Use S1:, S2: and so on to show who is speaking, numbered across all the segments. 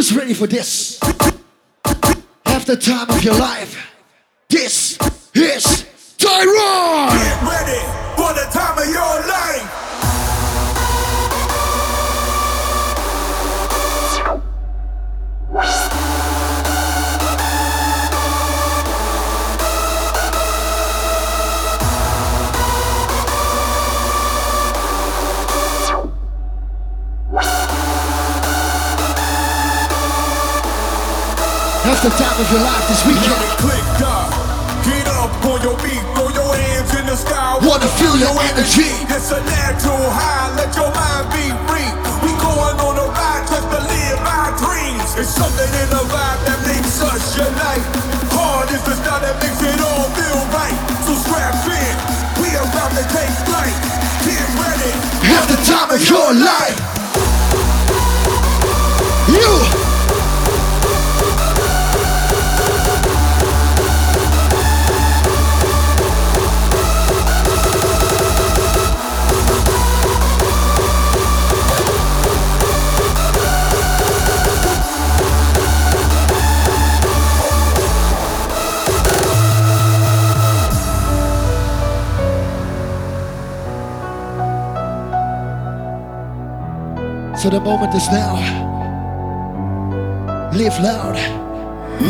S1: Who's ready for this? Have the time of your life. This is Thyron!
S2: Get ready for the time of your life.
S1: Have the time of your life this weekend.
S2: Let it click, dog. Get up on your feet, throw your hands in the sky.
S1: Wanna feel your energy.
S2: It's a natural high, let your mind be free. We going on a ride just to live our dreams. It's something in the vibe that makes us unite. Hard is the style that makes it all feel right. So strap in, we about to take flight. Get ready.
S1: Have the time of your life. You. So the moment is now. Live loud.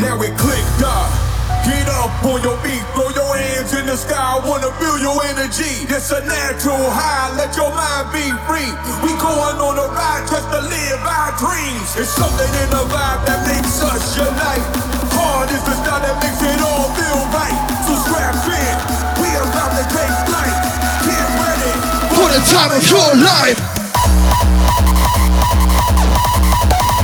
S2: Now it click, dog. Uh. Get up on your feet, throw your hands in the sky. I Wanna feel your energy. It's a natural high, let your mind be free. We going on a ride just to live our dreams. It's something in the vibe that makes us unite. Hard is the style that makes it all feel right. So strap in, we about to take flight. Get ready.
S1: For the time of your life. Thank you.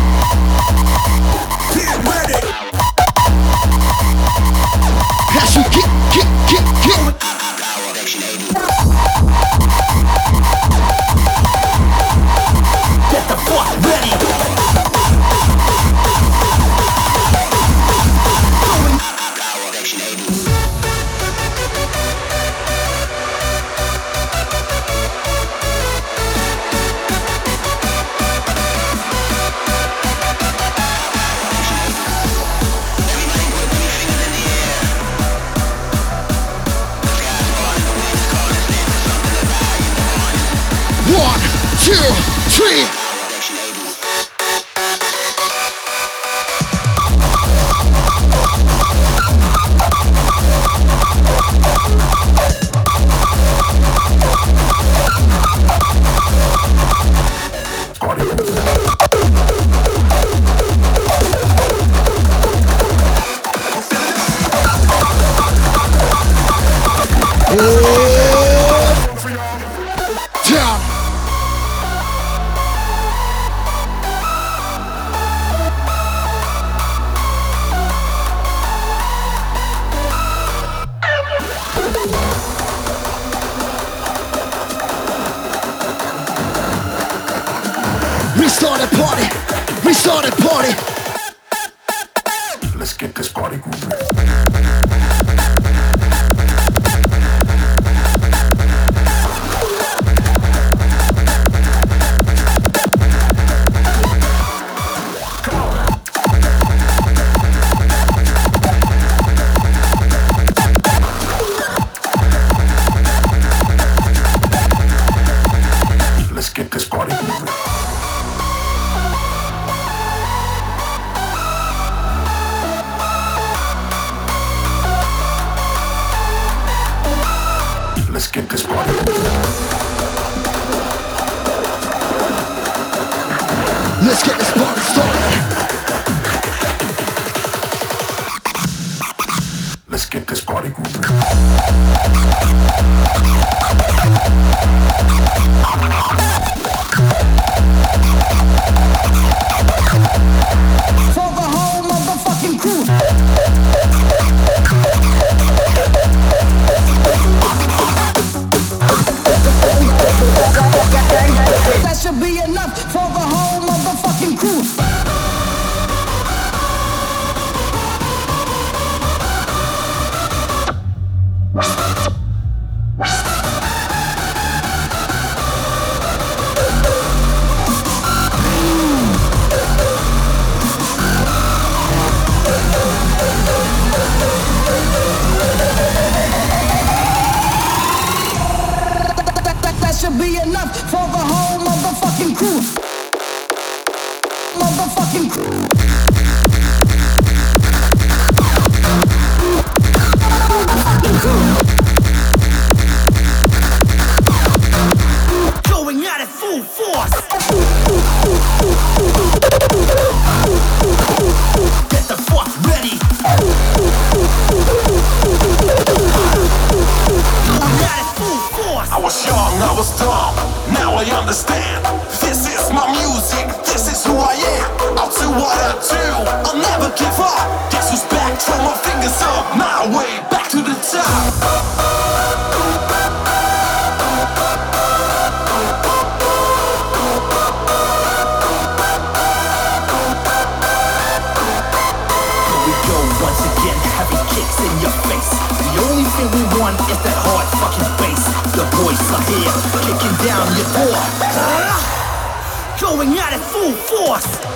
S3: Ah! Going at it full force.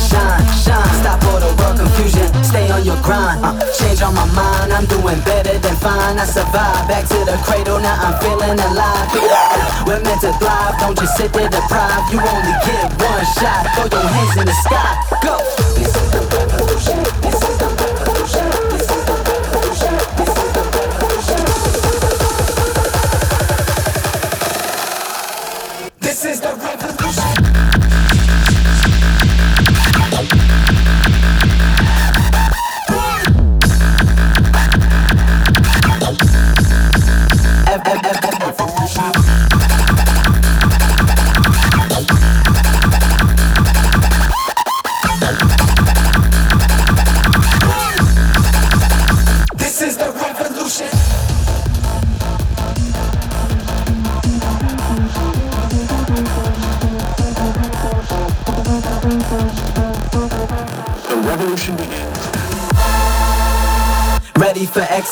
S4: Shine, shine. Stop all the world confusion, stay on your grind. Uh, change on my mind, I'm doing better than fine. I survived, back to the cradle, now I'm feeling alive. We're meant to thrive, don't just sit there deprived. You only get one shot, throw your hands in the sky, go. This is the revolution,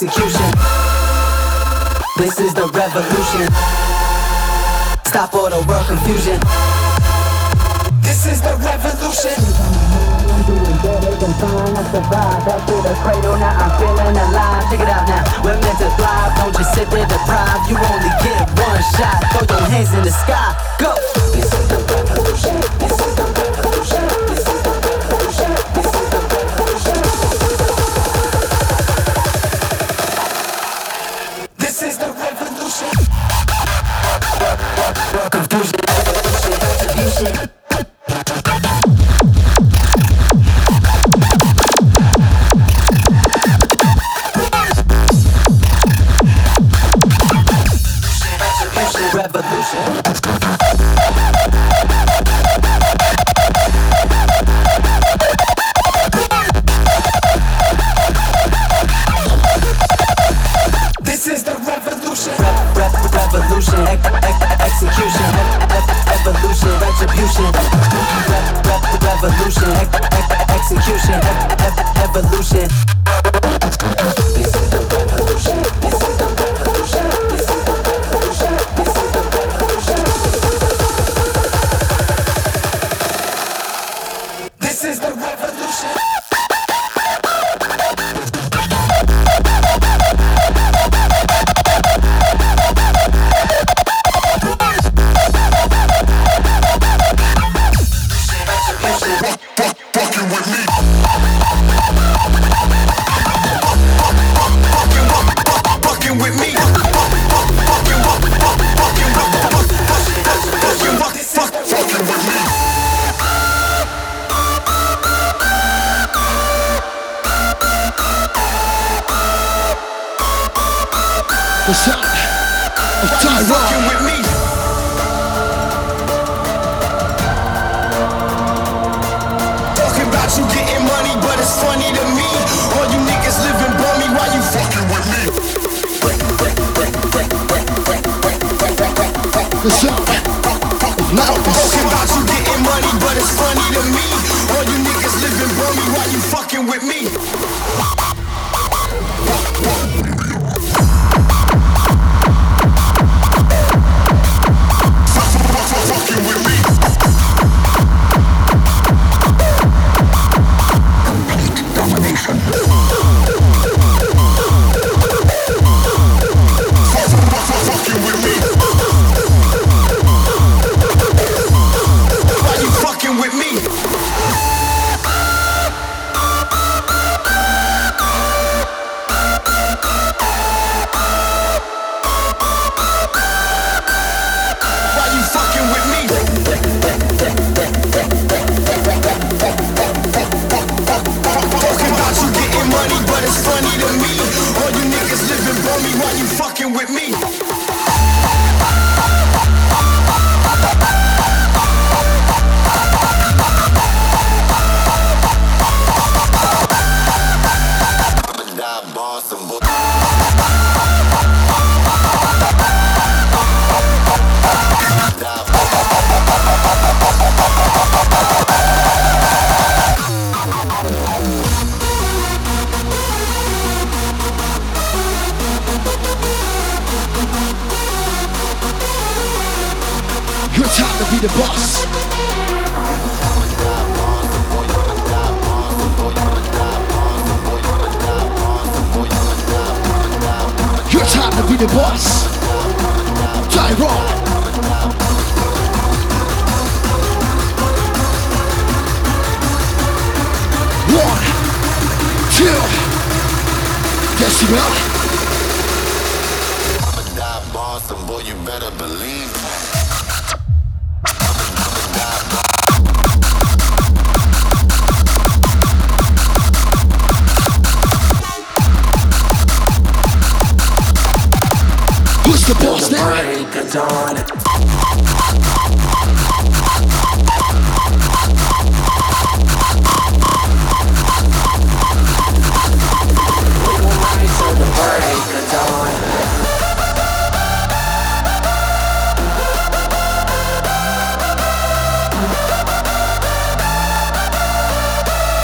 S4: execution. This is the revolution. Stop all the world confusion.
S2: This is the revolution. Doing better than fine.
S4: I Back to the cradle, now I'm feeling alive. Check it out now. We're meant to thrive. Don't just sit there deprived. You only get one shot. Throw your hands in the sky. Go.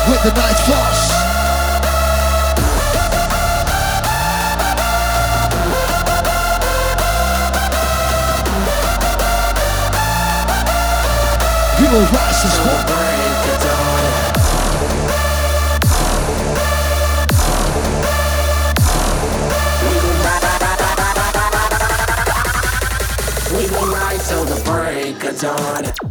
S5: with
S1: the night flash. We will rise as one.
S6: We will till the break of dawn.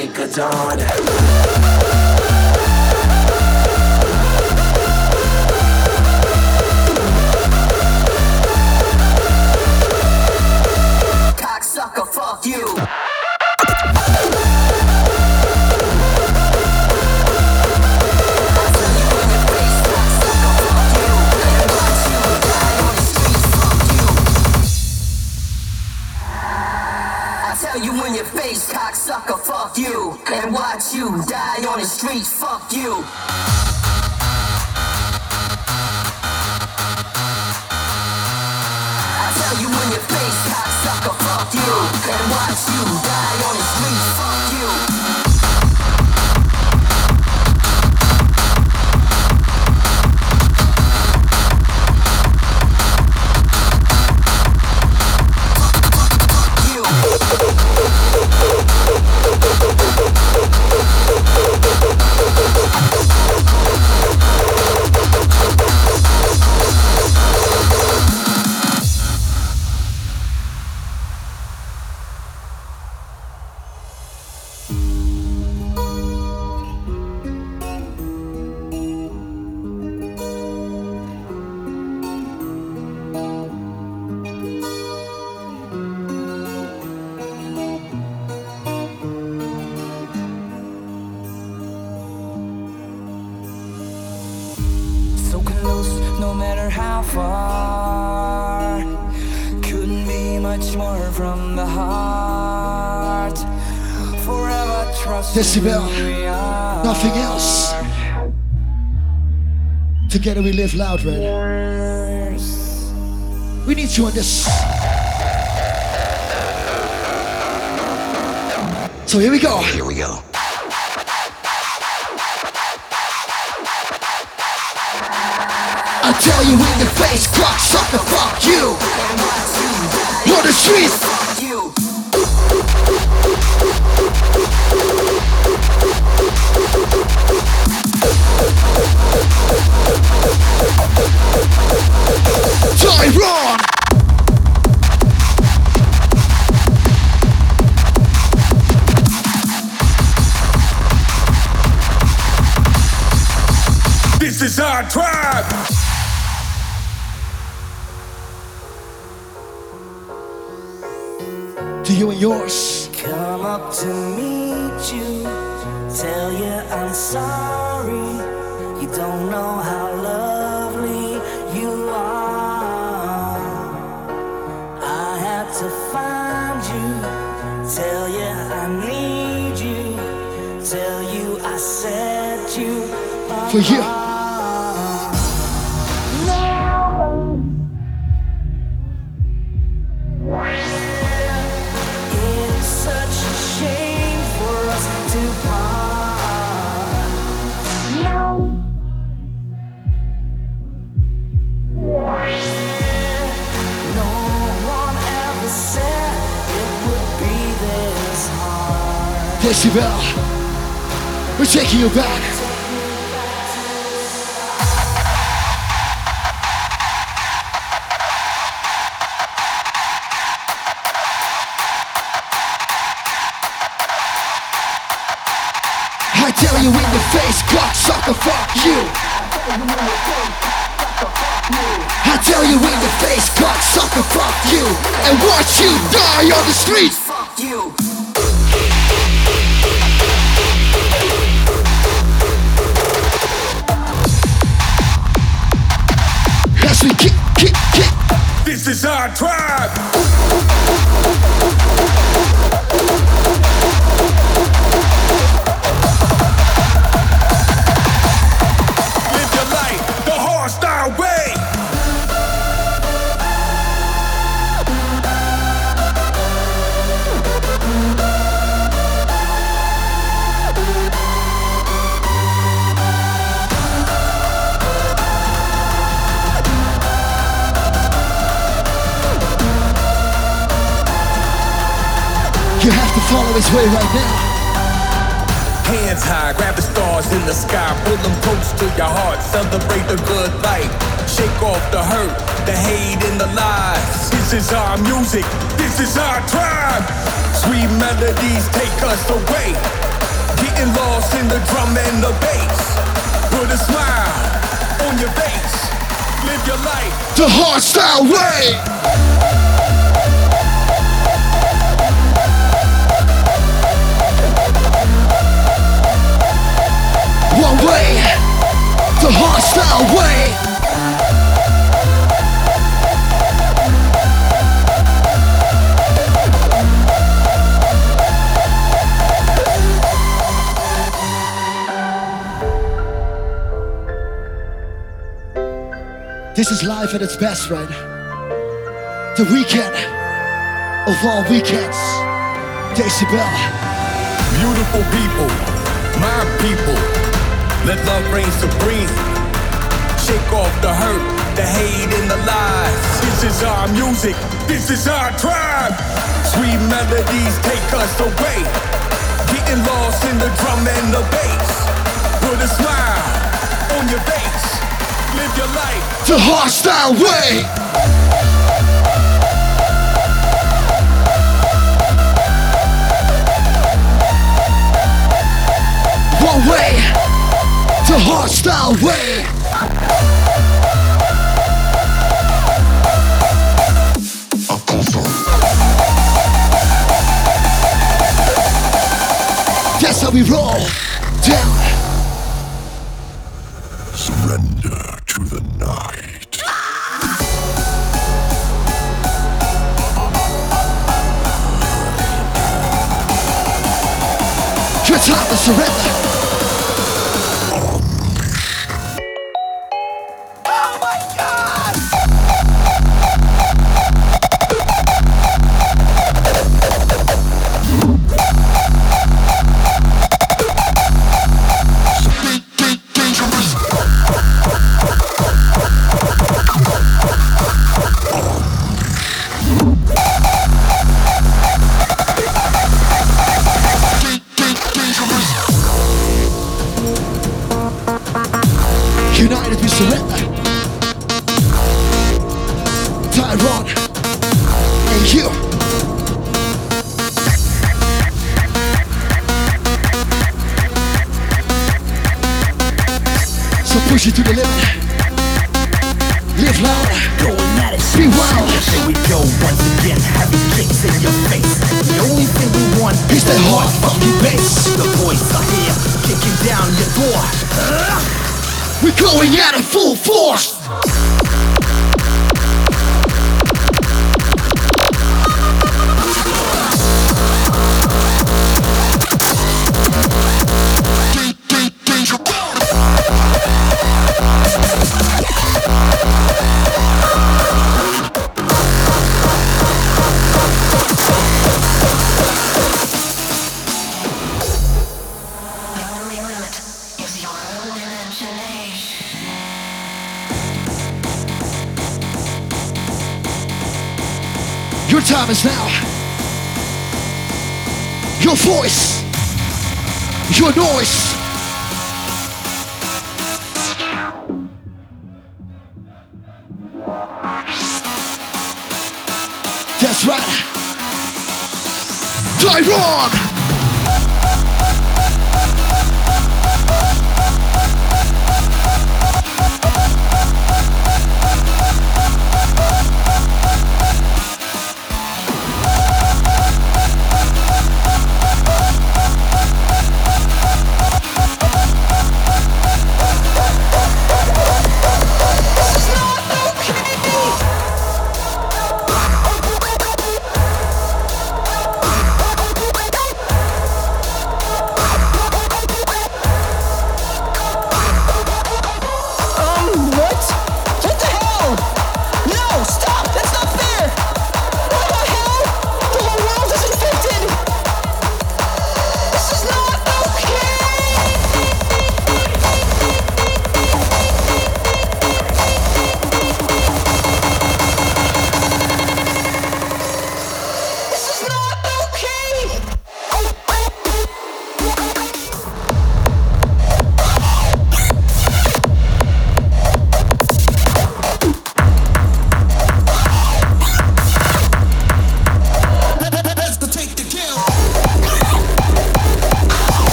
S6: break of dawn.
S4: you. fuck you, and watch you die on the street. fuck you. I tell you in your face, cocksucker, fuck you, and watch you die on the street. fuck you.
S1: do we live loud, Red? Yes. We need to understand. So here we go.
S7: Here we go.
S1: I tell you in the face, crack, sucker, fuck you. On the streets.
S8: I roar! This
S2: is our tribe. way
S1: right now.
S2: Hands high, grab the stars in the sky, pull them close to your heart, celebrate the good life. Shake off the hurt, the hate, and the lies. This is our music, this is our tribe. Sweet melodies take us away. Getting lost in the drum and the bass. Put a smile on your face. Live your life
S1: the hardstyle way. One way, the hardstyle way. This is life at its best, right? The weekend of all weekends. Decibel.
S2: Beautiful people, my people, let love reign supreme. Shake off the hurt, the hate, and the lies. This is our music, this is our tribe. Sweet melodies take us away. Getting lost in the drum and the bass. Put a smile on your face. Live your life.
S1: The hardstyle way. One way, the hardstyle way. That's how we roll down.
S7: Surrender to the night.
S1: Your time to surrender. Voice, your noise.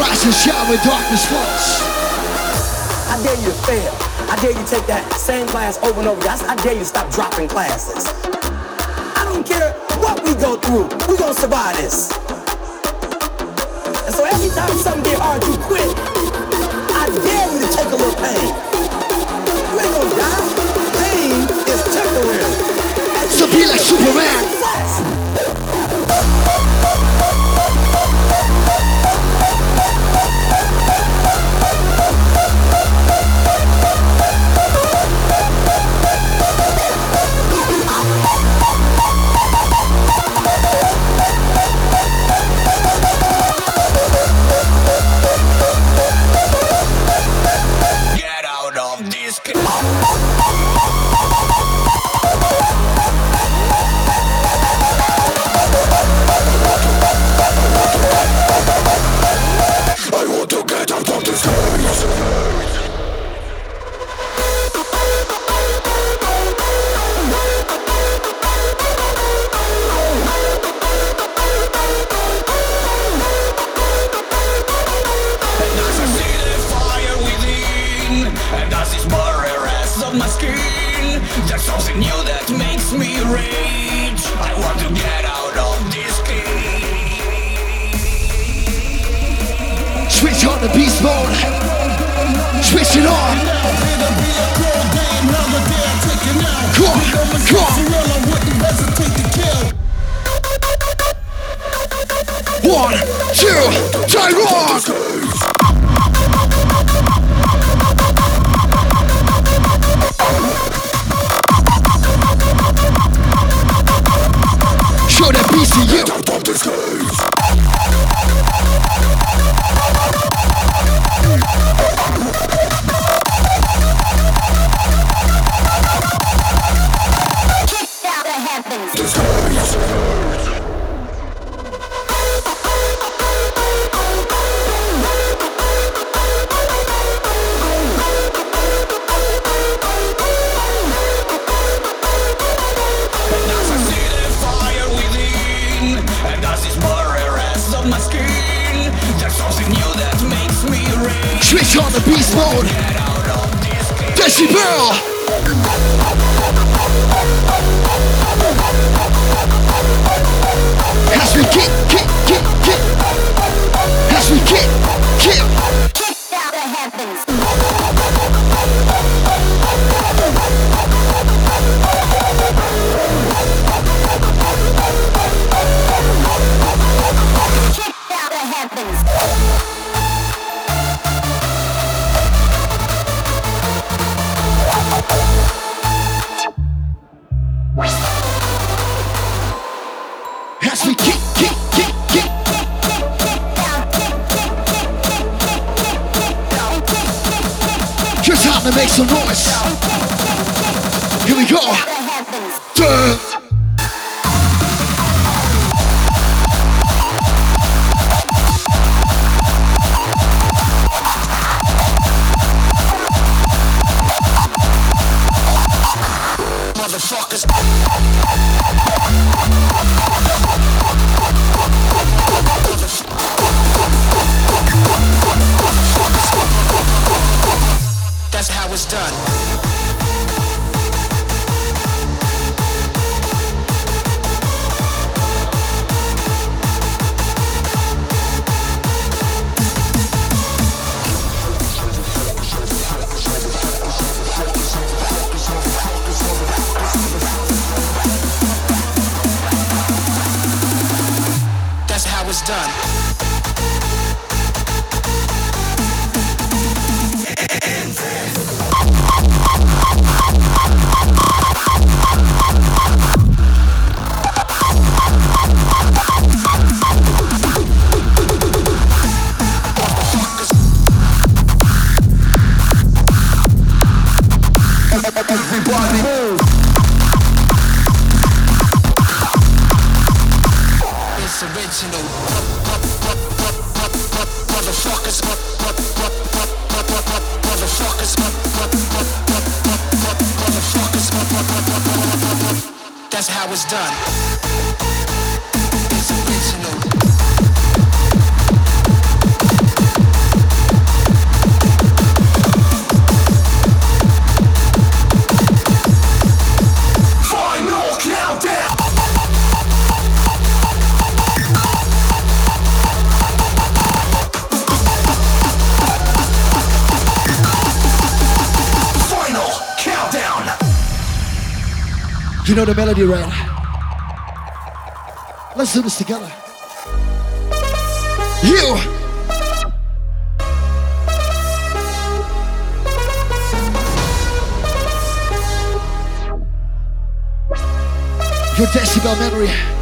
S9: Rise and shine with darkness falls.
S10: I dare you to fail. I dare you take that same class over and over. I dare you stop dropping classes. I don't care what we go through. We gonna survive this. And so every time something get hard, you quit. I dare you to take a little pain. You ain't gonna die. Pain is temporary.
S9: So be like Superman.
S1: Creator of this
S9: game. You
S1: know the melody, right? Let's do this together. You. Your decibel memory.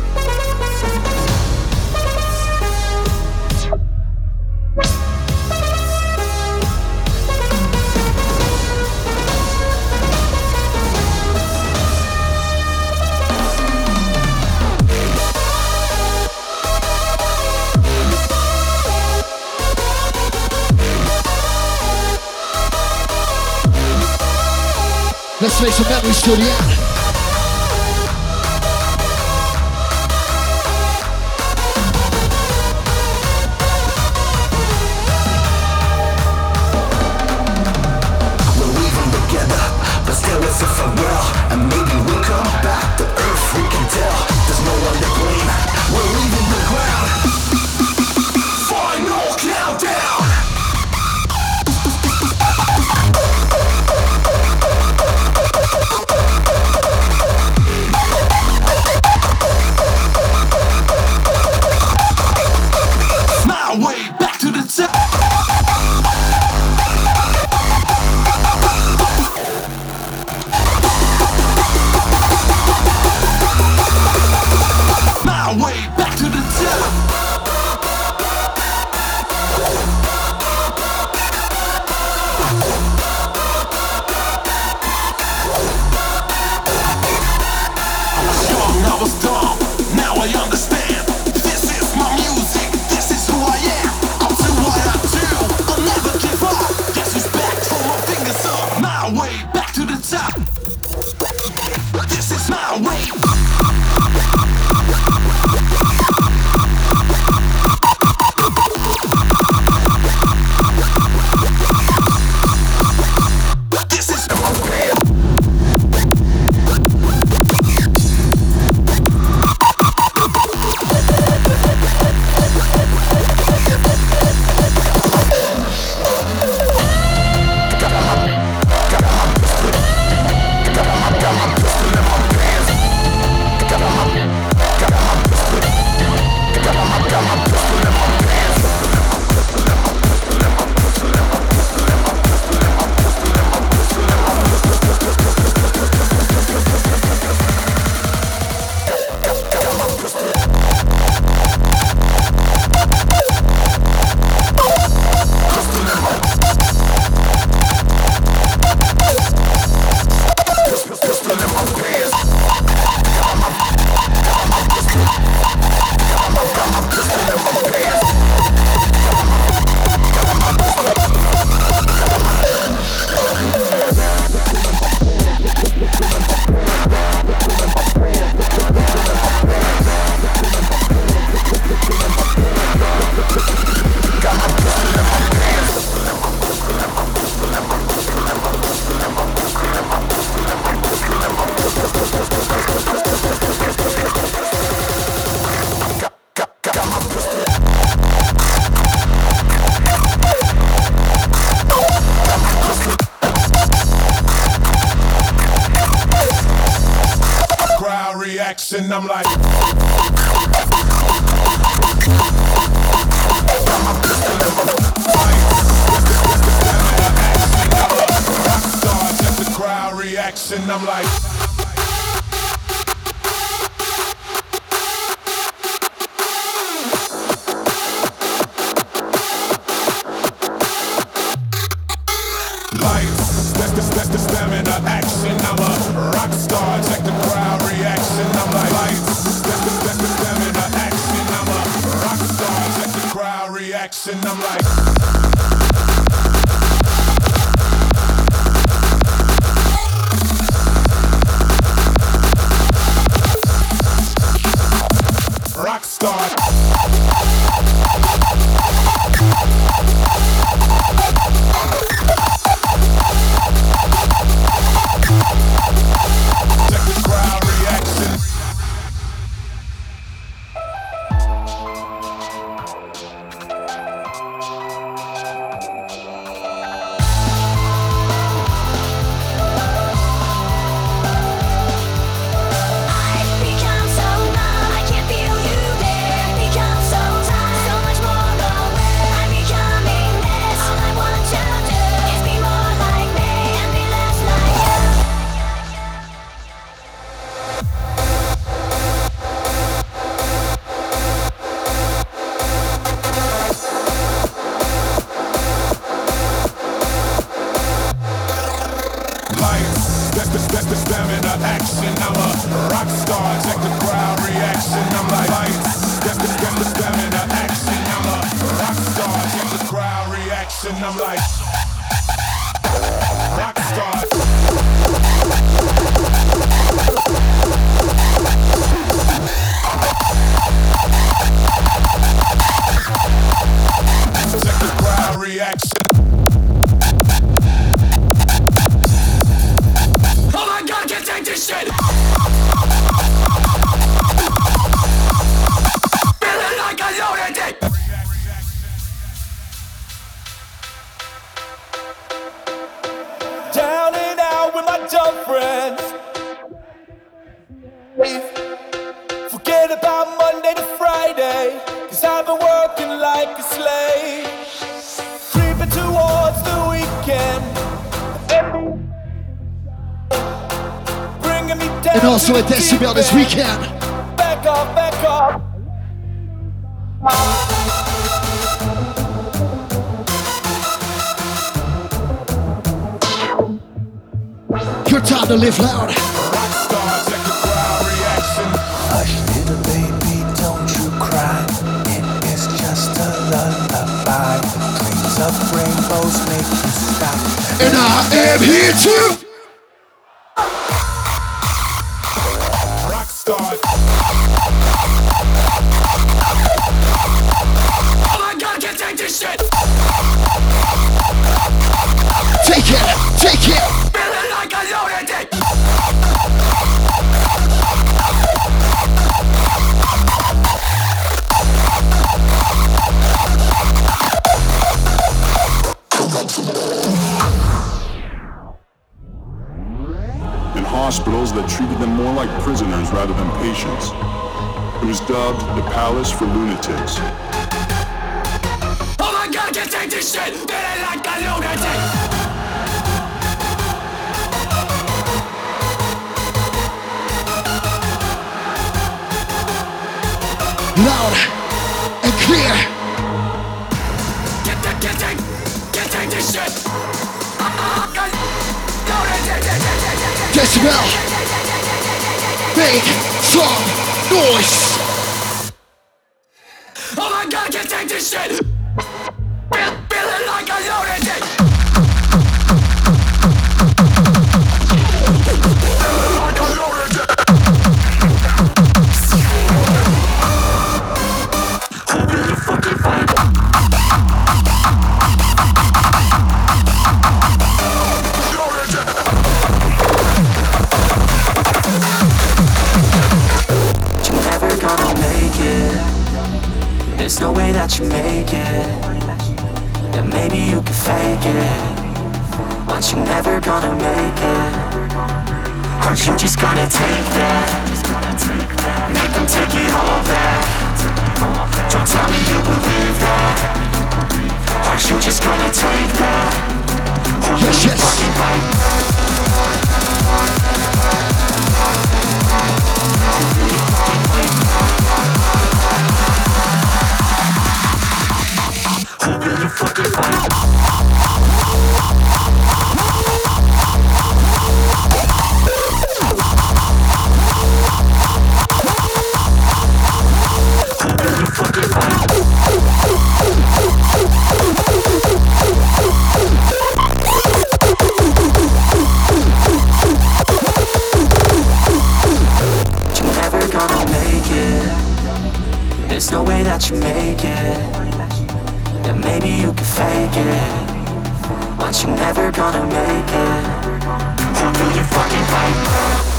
S1: Let's make some memories till the end.
S2: Decibel this weekend.
S11: Back off, back off.
S2: Your time to live loud.
S8: Hush, little baby, don't you cry. It is just a lullaby. Dreams of rainbows make you stop.
S2: And I am here too.
S12: Palace for Lunatics.
S1: Oh my god, I can't take this shit! Feeling like a lunatic!
S2: Loud and clear.
S1: Get, get, get, take, get, take this shit!
S2: Decibel make some noise.
S3: That you make it. Then maybe you can fake it. But you're never gonna make it. Aren't you just gonna take that? Make them take it all back. Don't tell me you believe that. Aren't you just gonna take that? Hold yes, yes. fucking right. It. But you're never gonna make it. Who will you fucking fight?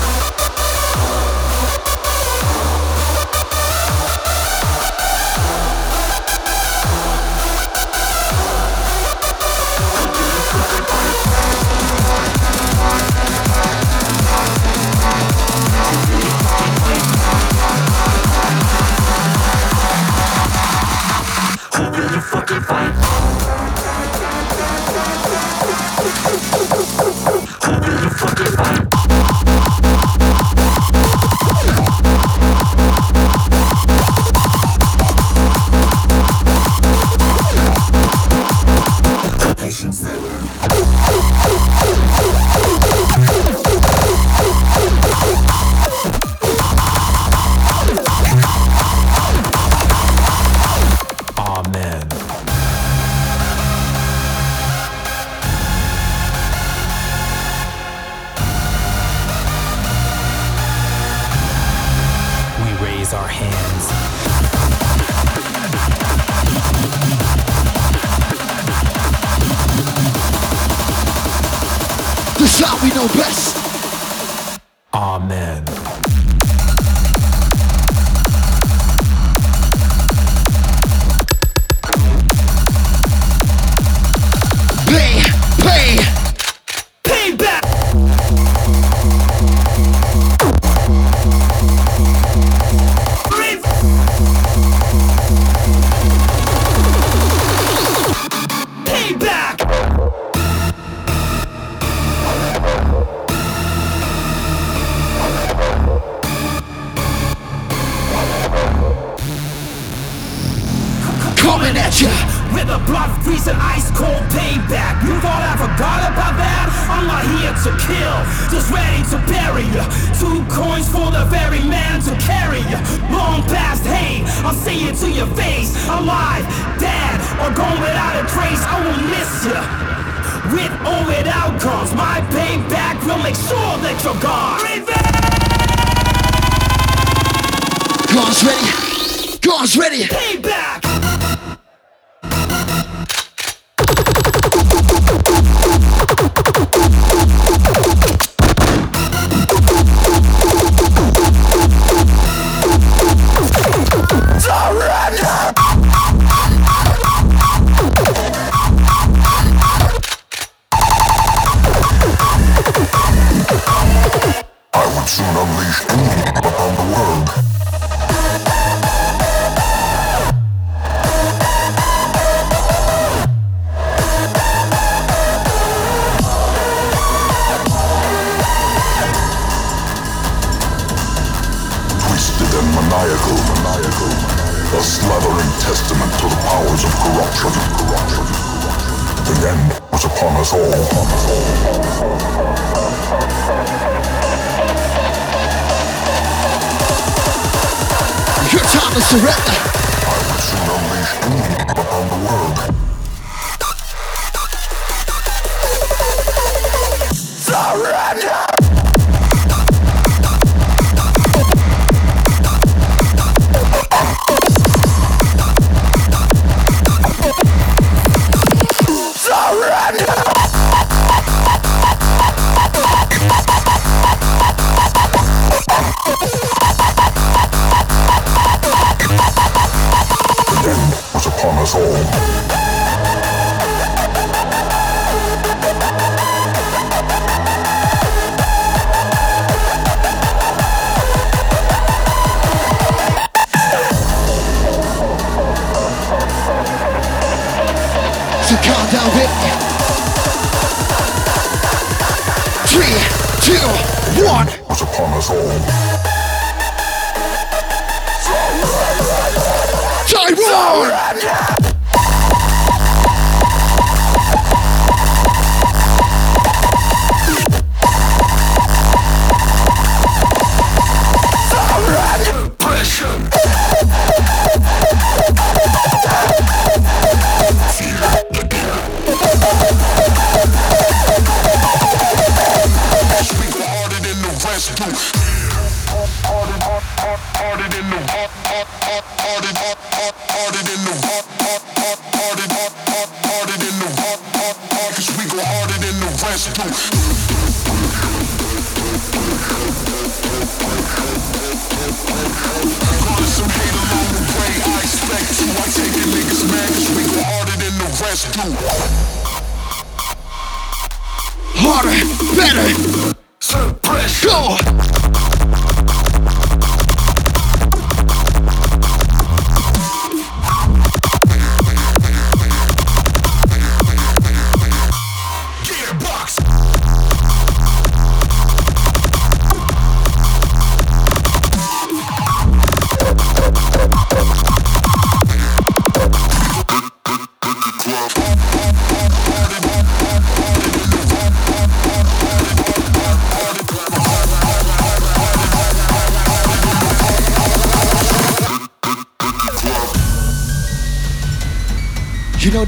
S1: Know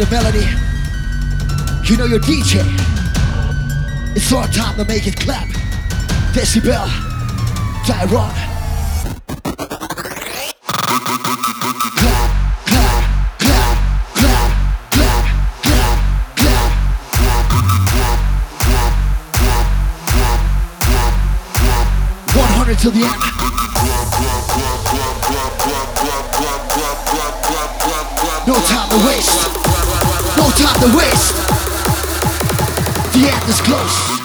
S1: the melody. You know your DJ. It's our time to make it clap. Decibel, Thyron. No time. The end is close.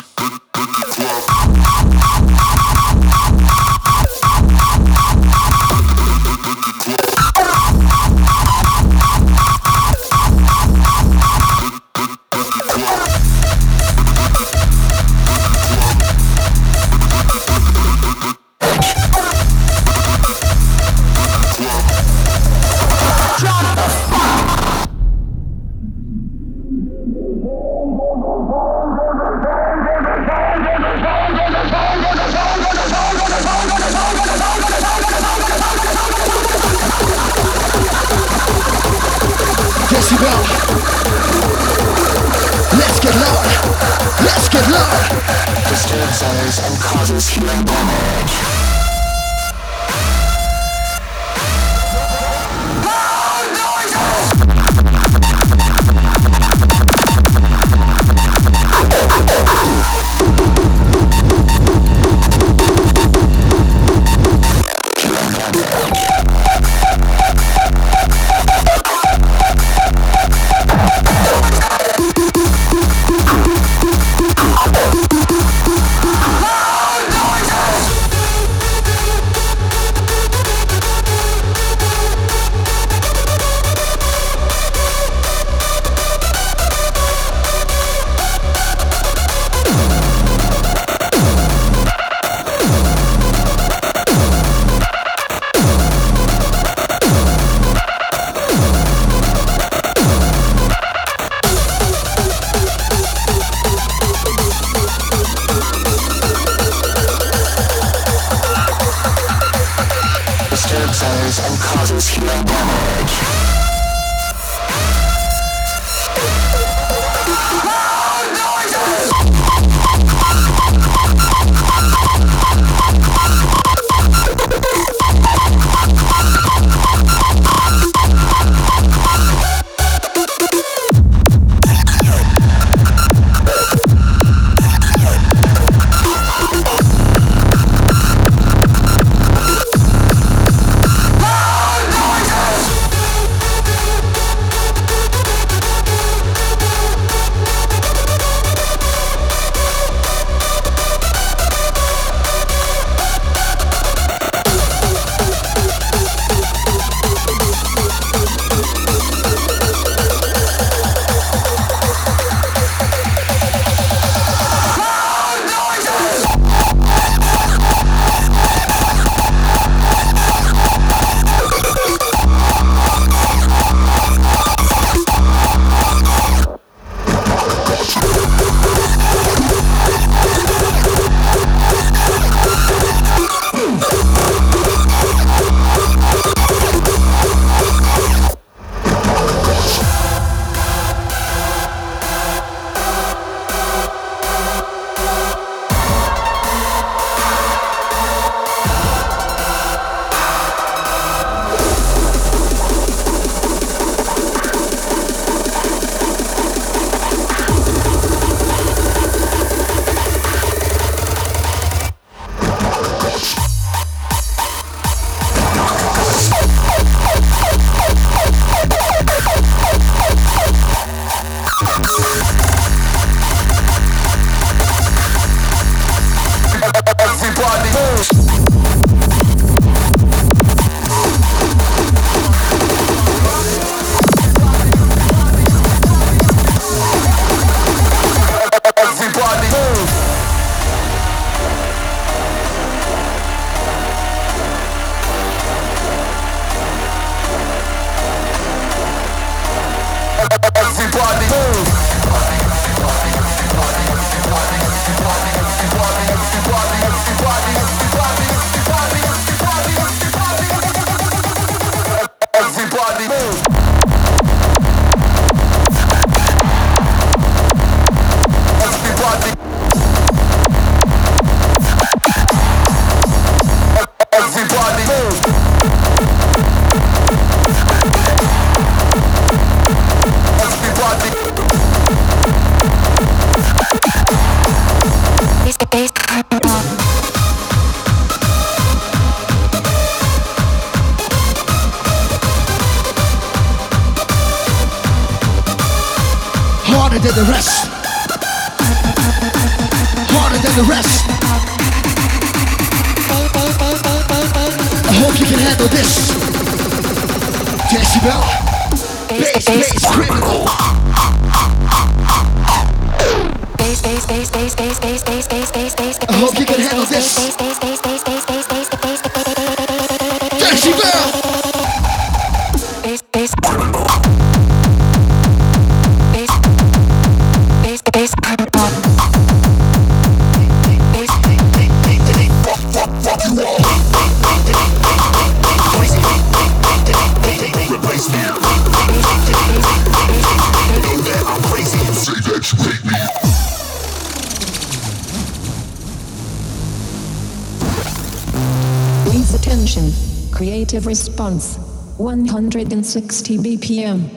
S13: 60 BPM.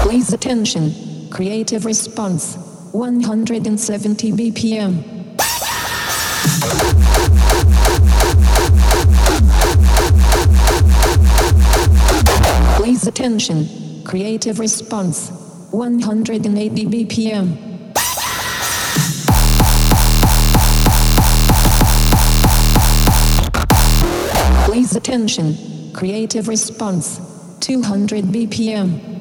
S13: Please attention. Creative response. 170 BPM. Please attention. Creative response. 180 BPM. Employees attention. Creative response. 200 BPM.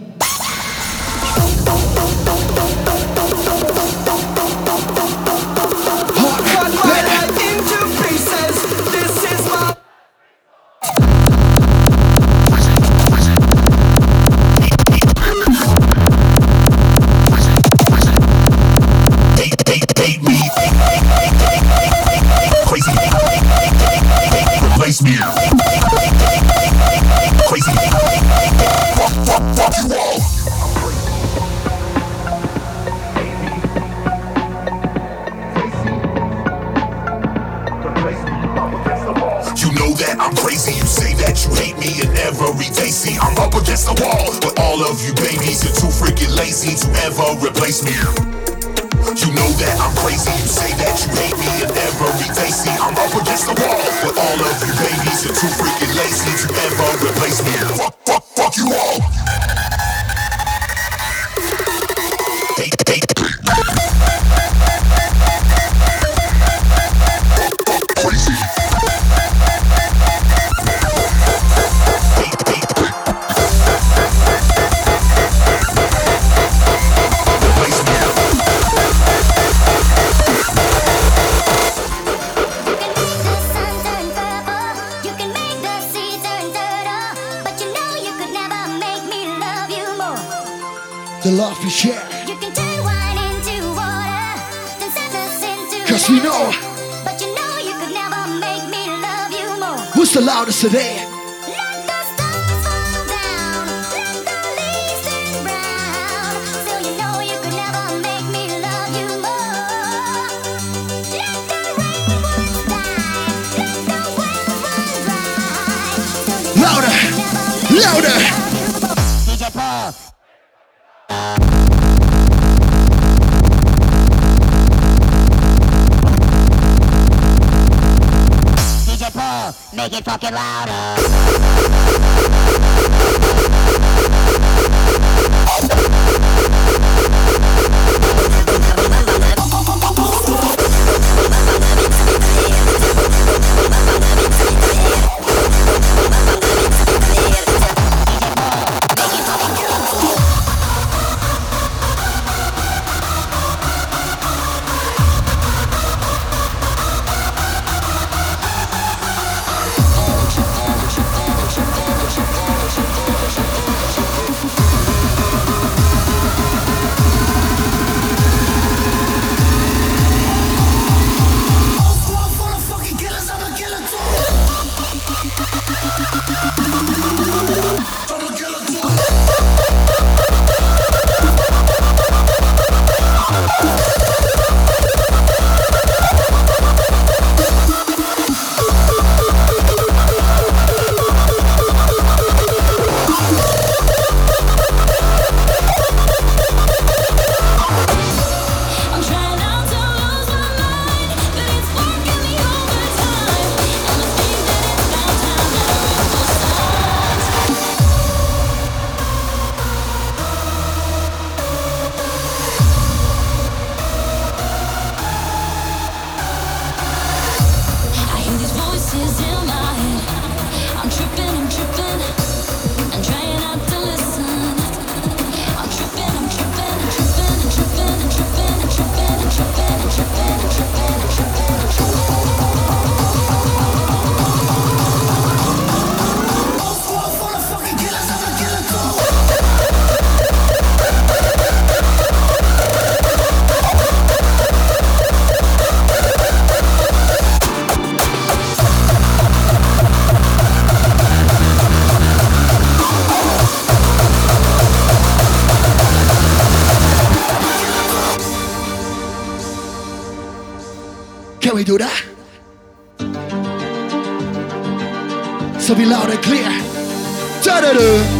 S1: Louder.
S14: DJ Paul, make it fucking louder.
S1: So be loud and clear. Da -da -da.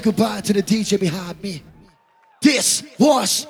S1: goodbye to the DJ behind me. This was